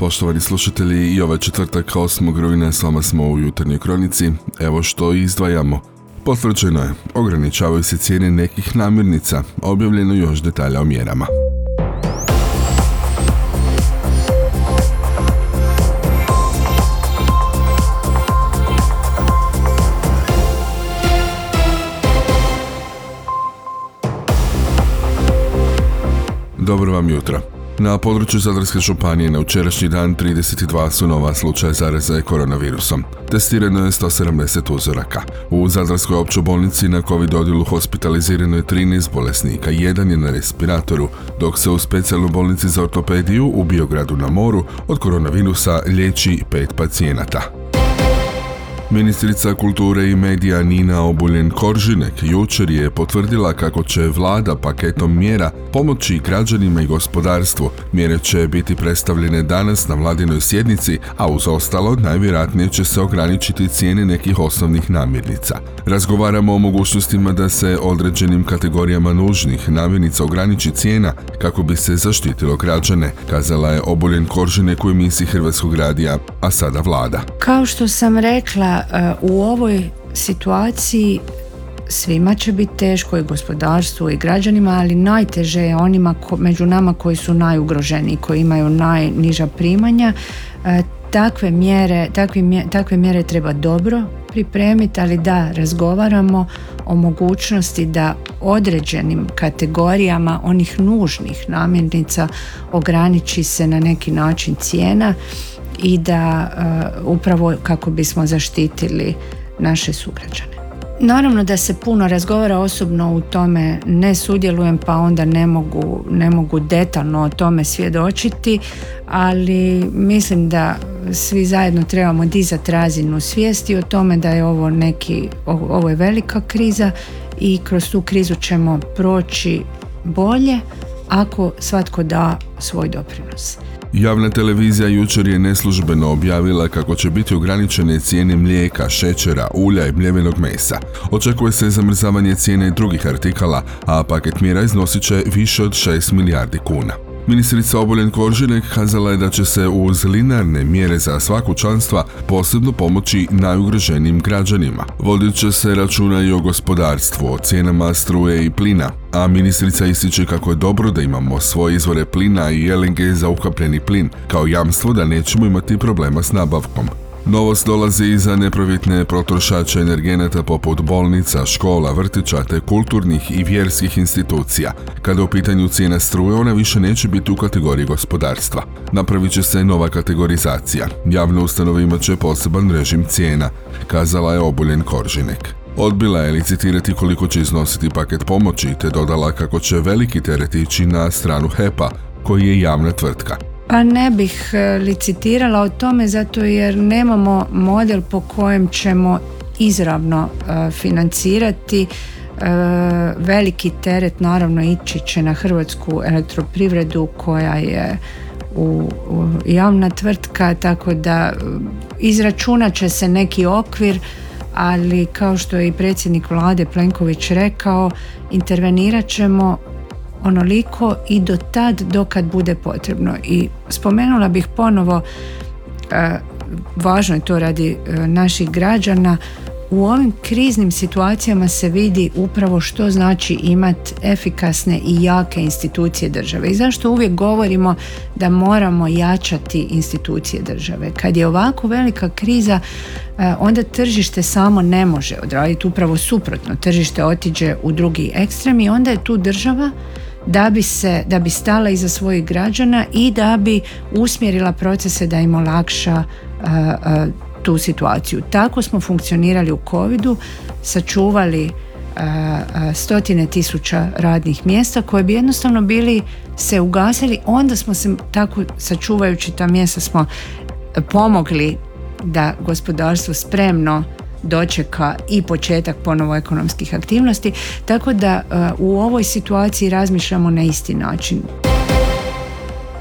Poštovani slušatelji, i ovaj četvrtak 8. rujna s vama smo u jutarnjoj kronici. Evo što izdvajamo. Potvrđeno je, ograničavaju se cijene nekih namirnica, objavljeno još detalja o mjerama. Dobro vam jutro. Na području Zadarske županije na učerašnji dan 32 su nova slučaja zaraze koronavirusom. Testirano je 170 uzoraka. U Zadarskoj općoj bolnici na COVID odjelu hospitalizirano je 13 bolesnika, jedan je na respiratoru, dok se u specijalnoj bolnici za ortopediju u Biogradu na moru od koronavirusa liječi pet pacijenata. Ministrica kulture i medija Nina Obuljen Koržinek jučer je potvrdila kako će vlada paketom mjera pomoći građanima i gospodarstvu. Mjere će biti predstavljene danas na vladinoj sjednici, a uz ostalo najvjerojatnije će se ograničiti cijene nekih osnovnih namirnica. Razgovaramo o mogućnostima da se određenim kategorijama nužnih namirnica ograniči cijena kako bi se zaštitilo građane, kazala je Obuljen Koržinek u emisiji Hrvatskog radija, a sada vlada. Kao što sam rekla, E, u ovoj situaciji svima će biti teško i gospodarstvu i građanima, ali najteže je onima među nama koji su najugroženiji, koji imaju najniža primanja. E, takve mjere, takve, takve mjere treba dobro pripremiti, ali da razgovaramo o mogućnosti da određenim kategorijama onih nužnih namirnica ograniči se na neki način cijena i da e, upravo kako bismo zaštitili naše sugrađane. Naravno da se puno razgovara osobno u tome ne sudjelujem pa onda ne mogu, ne mogu detaljno o tome svjedočiti, ali mislim da svi zajedno trebamo dizati razinu svijesti o tome da je ovo neki, ovo je velika kriza i kroz tu krizu ćemo proći bolje ako svatko da svoj doprinos. Javna televizija jučer je neslužbeno objavila kako će biti ograničene cijene mlijeka, šećera, ulja i mljevenog mesa. Očekuje se zamrzavanje cijene drugih artikala, a paket mjera iznosit će više od 6 milijardi kuna. Ministrica Oboljen Koržinek kazala je da će se uz linarne mjere za sva kućanstva posebno pomoći najugroženijim građanima. Vodit će se računa i o gospodarstvu, o cijenama struje i plina, a ministrica ističe kako je dobro da imamo svoje izvore plina i LNG za ukapljeni plin, kao jamstvo da nećemo imati problema s nabavkom. Novost dolazi i za neprofitne potrošače energenata poput bolnica, škola, vrtića te kulturnih i vjerskih institucija. Kada u pitanju cijena struje, ona više neće biti u kategoriji gospodarstva. Napravit će se nova kategorizacija. Javne ustanove imat će poseban režim cijena, kazala je Obuljen Koržinek. Odbila je licitirati koliko će iznositi paket pomoći te dodala kako će veliki teret ići na stranu HEPA, koji je javna tvrtka. Pa ne bih e, licitirala o tome zato jer nemamo model po kojem ćemo izravno e, financirati e, veliki teret naravno ići će na hrvatsku elektroprivredu koja je u, javna tvrtka tako da izračunat će se neki okvir ali kao što je i predsjednik vlade Plenković rekao intervenirat ćemo onoliko i do tad dokad bude potrebno. I spomenula bih ponovo, e, važno je to radi e, naših građana, u ovim kriznim situacijama se vidi upravo što znači imati efikasne i jake institucije države. I zašto uvijek govorimo da moramo jačati institucije države. Kad je ovako velika kriza, e, onda tržište samo ne može odraditi upravo suprotno. Tržište otiđe u drugi ekstrem i onda je tu država da bi se da bi stala iza svojih građana i da bi usmjerila procese da im olakša tu situaciju. Tako smo funkcionirali u covidu, sačuvali stotine tisuća radnih mjesta koje bi jednostavno bili se ugasili, onda smo se tako sačuvajući ta mjesta smo pomogli da gospodarstvo spremno dočeka i početak ponovo ekonomskih aktivnosti, tako da uh, u ovoj situaciji razmišljamo na isti način.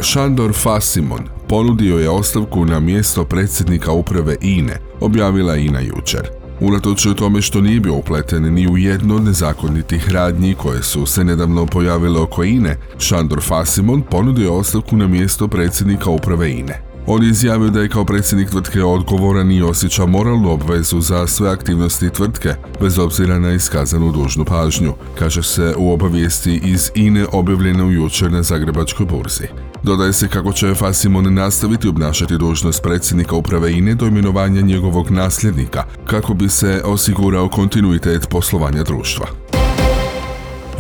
Šandor Fasimon ponudio je ostavku na mjesto predsjednika uprave INE, objavila INA jučer. Unatoč tome što nije bio upleten ni u jedno od nezakonitih radnji koje su se nedavno pojavile oko INE, Šandor Fasimon ponudio ostavku na mjesto predsjednika uprave INE. On je izjavio da je kao predsjednik tvrtke odgovoran i osjeća moralnu obvezu za sve aktivnosti tvrtke, bez obzira na iskazanu dužnu pažnju, kaže se u obavijesti iz INE objavljeno jučer na Zagrebačkoj burzi. Dodaje se kako će Fasimon nastaviti obnašati dužnost predsjednika uprave INE do imenovanja njegovog nasljednika, kako bi se osigurao kontinuitet poslovanja društva.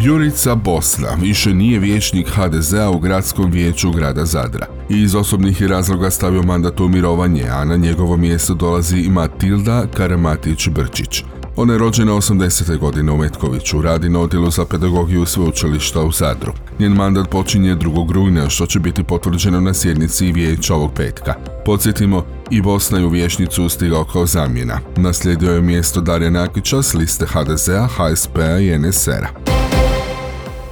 Jurica Bosna više nije vijećnik HDZ-a u gradskom vijeću grada Zadra i iz osobnih je razloga stavio mandat u mirovanje, a na njegovo mjesto dolazi Matilda Karamatić-Brčić. Ona je rođena 80. godine u Metkoviću, radi na odjelu za pedagogiju sveučilišta u Zadru. Njen mandat počinje 2. rujna, što će biti potvrđeno na sjednici vijeća ovog petka. Podsjetimo, i Bosna je u vješnicu stigao kao zamjena. Naslijedio je mjesto Darija Nakića s liste HDZ-a, HSP-a i NSR-a.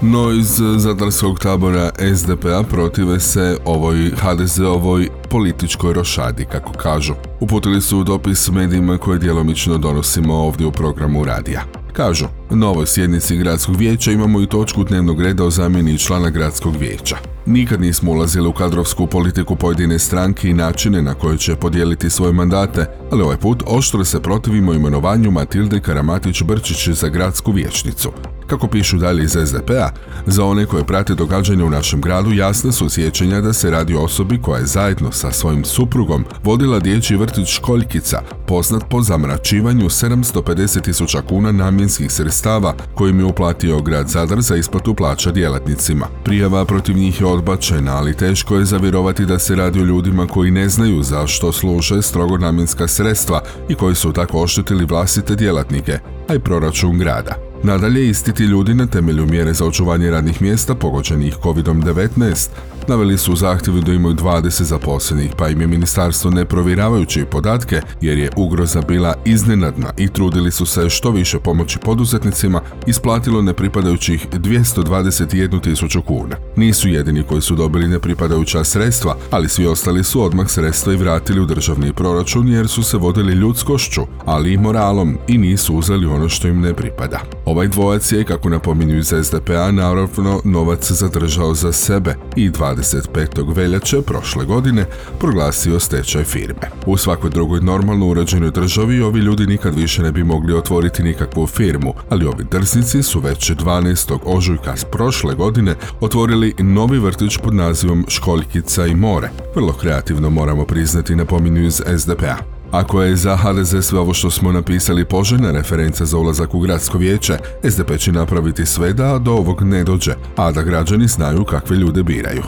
No iz zadarskog tabora SDP-a protive se ovoj HDZ-ovoj političkoj rošadi, kako kažu. Uputili su dopis medijima koje djelomično donosimo ovdje u programu radija. Kažu, na ovoj sjednici gradskog vijeća imamo i točku dnevnog reda o zamjeni člana gradskog vijeća. Nikad nismo ulazili u kadrovsku politiku pojedine stranke i načine na koje će podijeliti svoje mandate, ali ovaj put oštro se protivimo imenovanju Matilde Karamatić-Brčić za gradsku vijećnicu. Kako pišu dalje iz SDP-a, za one koje prate događanja u našem gradu jasne su sjećanja da se radi o osobi koja je zajedno sa svojim suprugom vodila dječji vrtić Školjkica, poznat po zamračivanju 750 tisuća kuna namjenskih sredstava kojim je uplatio grad Zadar za isplatu plaća djelatnicima. Prijava protiv njih je odbačena, ali teško je zavjerovati da se radi o ljudima koji ne znaju zašto služe strogo namjenska sredstva i koji su tako oštetili vlastite djelatnike, a i proračun grada. Nadalje, isti ti ljudi na temelju mjere za očuvanje radnih mjesta pogođenih COVID-19 naveli su u zahtjevu da imaju 20 zaposlenih, pa im je ministarstvo ne provjeravajući podatke jer je ugroza bila iznenadna i trudili su se što više pomoći poduzetnicima isplatilo nepripadajućih 221 tisuću kuna. Nisu jedini koji su dobili nepripadajuća sredstva, ali svi ostali su odmah sredstva i vratili u državni proračun jer su se vodili ljudskošću, ali i moralom i nisu uzeli ono što im ne pripada. Ovaj dvojac je, kako napominju iz SDP-a, naravno novac zadržao za sebe i 25. veljače prošle godine proglasio stečaj firme. U svakoj drugoj normalno urađenoj državi ovi ljudi nikad više ne bi mogli otvoriti nikakvu firmu, ali ovi drsnici su već 12. ožujka s prošle godine otvorili novi vrtić pod nazivom Školjkica i more. Vrlo kreativno moramo priznati napominju iz SDP-a. Ako je za HDZ sve ovo što smo napisali poželjna referenca za ulazak u gradsko vijeće, SDP će napraviti sve da do ovog ne dođe, a da građani znaju kakve ljude biraju.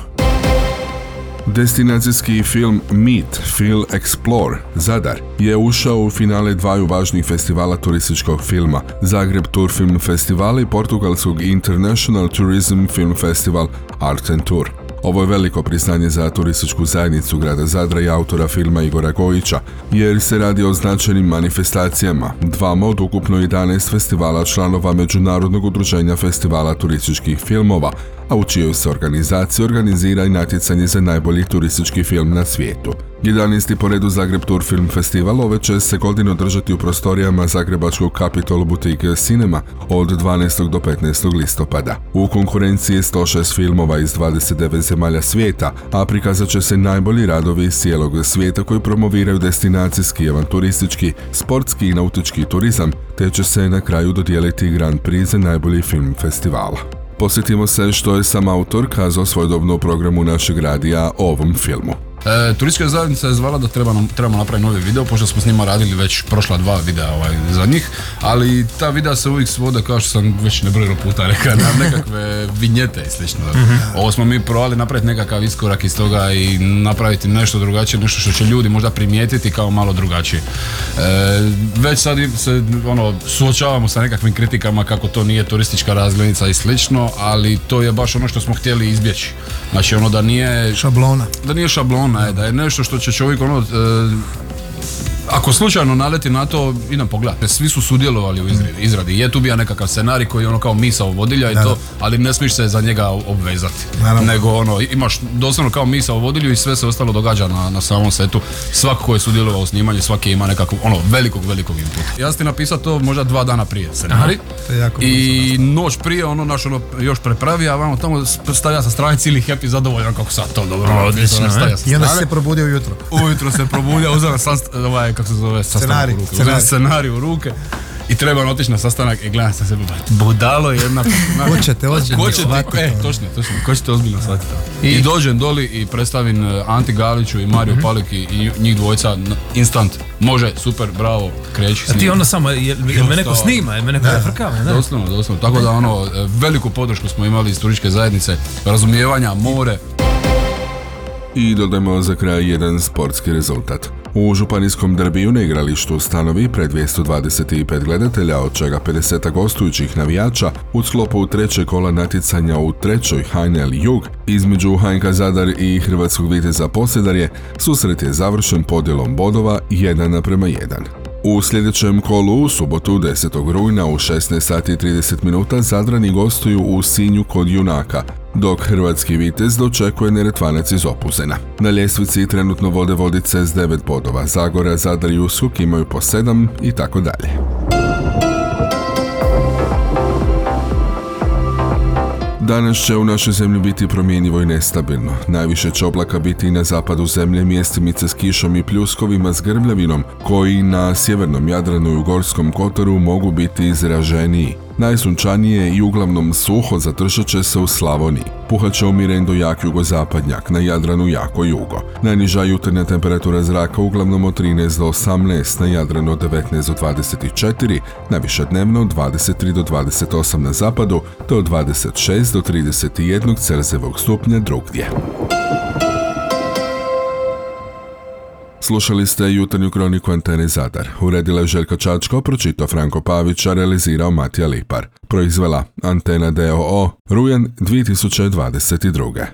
Destinacijski film Meet, Feel, Explore, Zadar, je ušao u finale dvaju važnih festivala turističkog filma, Zagreb Tour Film Festival i portugalskog International Tourism Film Festival Art and Tour. Ovo je veliko priznanje za turističku zajednicu grada Zadra i autora filma Igora Gojića, jer se radi o značajnim manifestacijama, dvama od ukupno 11 festivala članova Međunarodnog udruženja festivala turističkih filmova, a u čijoj se organizaciji organizira i natjecanje za najbolji turistički film na svijetu. 11. po redu Zagreb Tour Film Festival ove će se godine održati u prostorijama Zagrebačkog Capitol Boutique Cinema od 12. do 15. listopada. U konkurenciji je 106 filmova iz 29 zemalja svijeta, a prikazat će se najbolji radovi iz cijelog svijeta koji promoviraju destinacijski, avanturistički, sportski i nautički turizam, te će se na kraju dodijeliti Grand Prix za najbolji film festivala. Posjetimo se što je sam autor kazao svojedobno u programu našeg radija o ovom filmu. E, turistička zajednica je zvala da treba nam, trebamo napraviti novi video, pošto smo s njima radili već prošla dva videa ovaj, za njih, ali ta videa se uvijek svode, kao što sam već nebrojeno puta rekao, na nekakve vinjete i slično. Mhm. Ovo smo mi provali napraviti nekakav iskorak iz toga i napraviti nešto drugačije, nešto što će ljudi možda primijetiti kao malo drugačije. E, već sad se ono, suočavamo sa nekakvim kritikama kako to nije turistička razglednica i slično, ali to je baš ono što smo htjeli izbjeći. Znači ono da nije... Šablona. Da nije šablona, je, da je nešto što će čovjek ono... Ako slučajno naleti na to, idem pogledati. Svi su sudjelovali u izradi. izradi. Je tu bio nekakav scenarij koji je ono kao misao vodilja i to, ali ne smiješ se za njega obvezati. Naravno. Nego ono, imaš doslovno kao misao vodilju i sve se ostalo događa na, na samom setu. Svako ko je sudjelovao u snimanju, svaki ima nekakvog, ono, velikog, velikog inputa. Ja sam ti napisao to možda dva dana prije scenarij. I noć prije, ono, naš, ono, još prepravi, a vamo tamo stavlja sa strane cijeli happy zadovoljan kako sad to dobro. ono, odlično, stavlja e. I onda se probudio ujutro. Ujutro se probudio, uzeo sam, ovaj, kako se zove, sastanak Scenarij, u ruke. scenarij. Scenarij u ruke i trebam otići na sastanak i gledam sam se, budalo jedna. Ko će te ozbiljno shvatiti, e, ono? točno, točno, ko će te ozbiljno shvatiti. I, I- dođem doli i predstavim eh, Anti Galiću i Mariju Mhm. Palik i, njih dvojca instant. Može, super, bravo, kreći A ti onda samo, jel, jel me neko snima, jel me neko frkava, ne? Doslovno, doslovno. Tako da ono, e, veliku podršku smo imali iz turističke zajednice, razumijevanja, more. I dodajmo za kraj jedan sportski rezultat. U županijskom derbiju na igralištu Stanovi pred 225 gledatelja, od čega 50 gostujućih navijača, u sklopu trećeg kola natjecanja u trećoj HNL Jug između HNK Zadar i Hrvatskog viteza Posjedarje, susret je završen podjelom bodova 1 naprema 1. U sljedećem kolu u subotu 10. rujna u 16 sati i 30 minuta Zadrani gostuju u Sinju kod Junaka, dok Hrvatski vitez dočekuje Neretvanac iz Opuzena. Na ljestvici trenutno vode vodice s 9 bodova, Zagora, Zadar i Uskuk imaju po 7 i tako dalje. Danas će u našoj zemlji biti promjenjivo i nestabilno. Najviše će oblaka biti i na zapadu zemlje, mjestimice s kišom i pljuskovima s grmljavinom, koji na sjevernom Jadranu i u Gorskom Kotaru mogu biti izraženiji. Najsunčanije i uglavnom suho zadržat će se u Slavoniji. Puhat će umiren do jak jugozapadnjak, na Jadranu jako jugo. Najniža jutarnja temperatura zraka uglavnom od 13 do 18, na Jadranu od 19 do 24, najviše dnevno od 23 do 28 na zapadu, te od 26 do 31 Celzijevog stupnja drugdje. Slušali ste jutarnju kroniku Antene Zadar. Uredila je Željko Čačko, pročitao Franko Pavić, realizirao Matija Lipar. Proizvela Antena DOO, rujan 2022.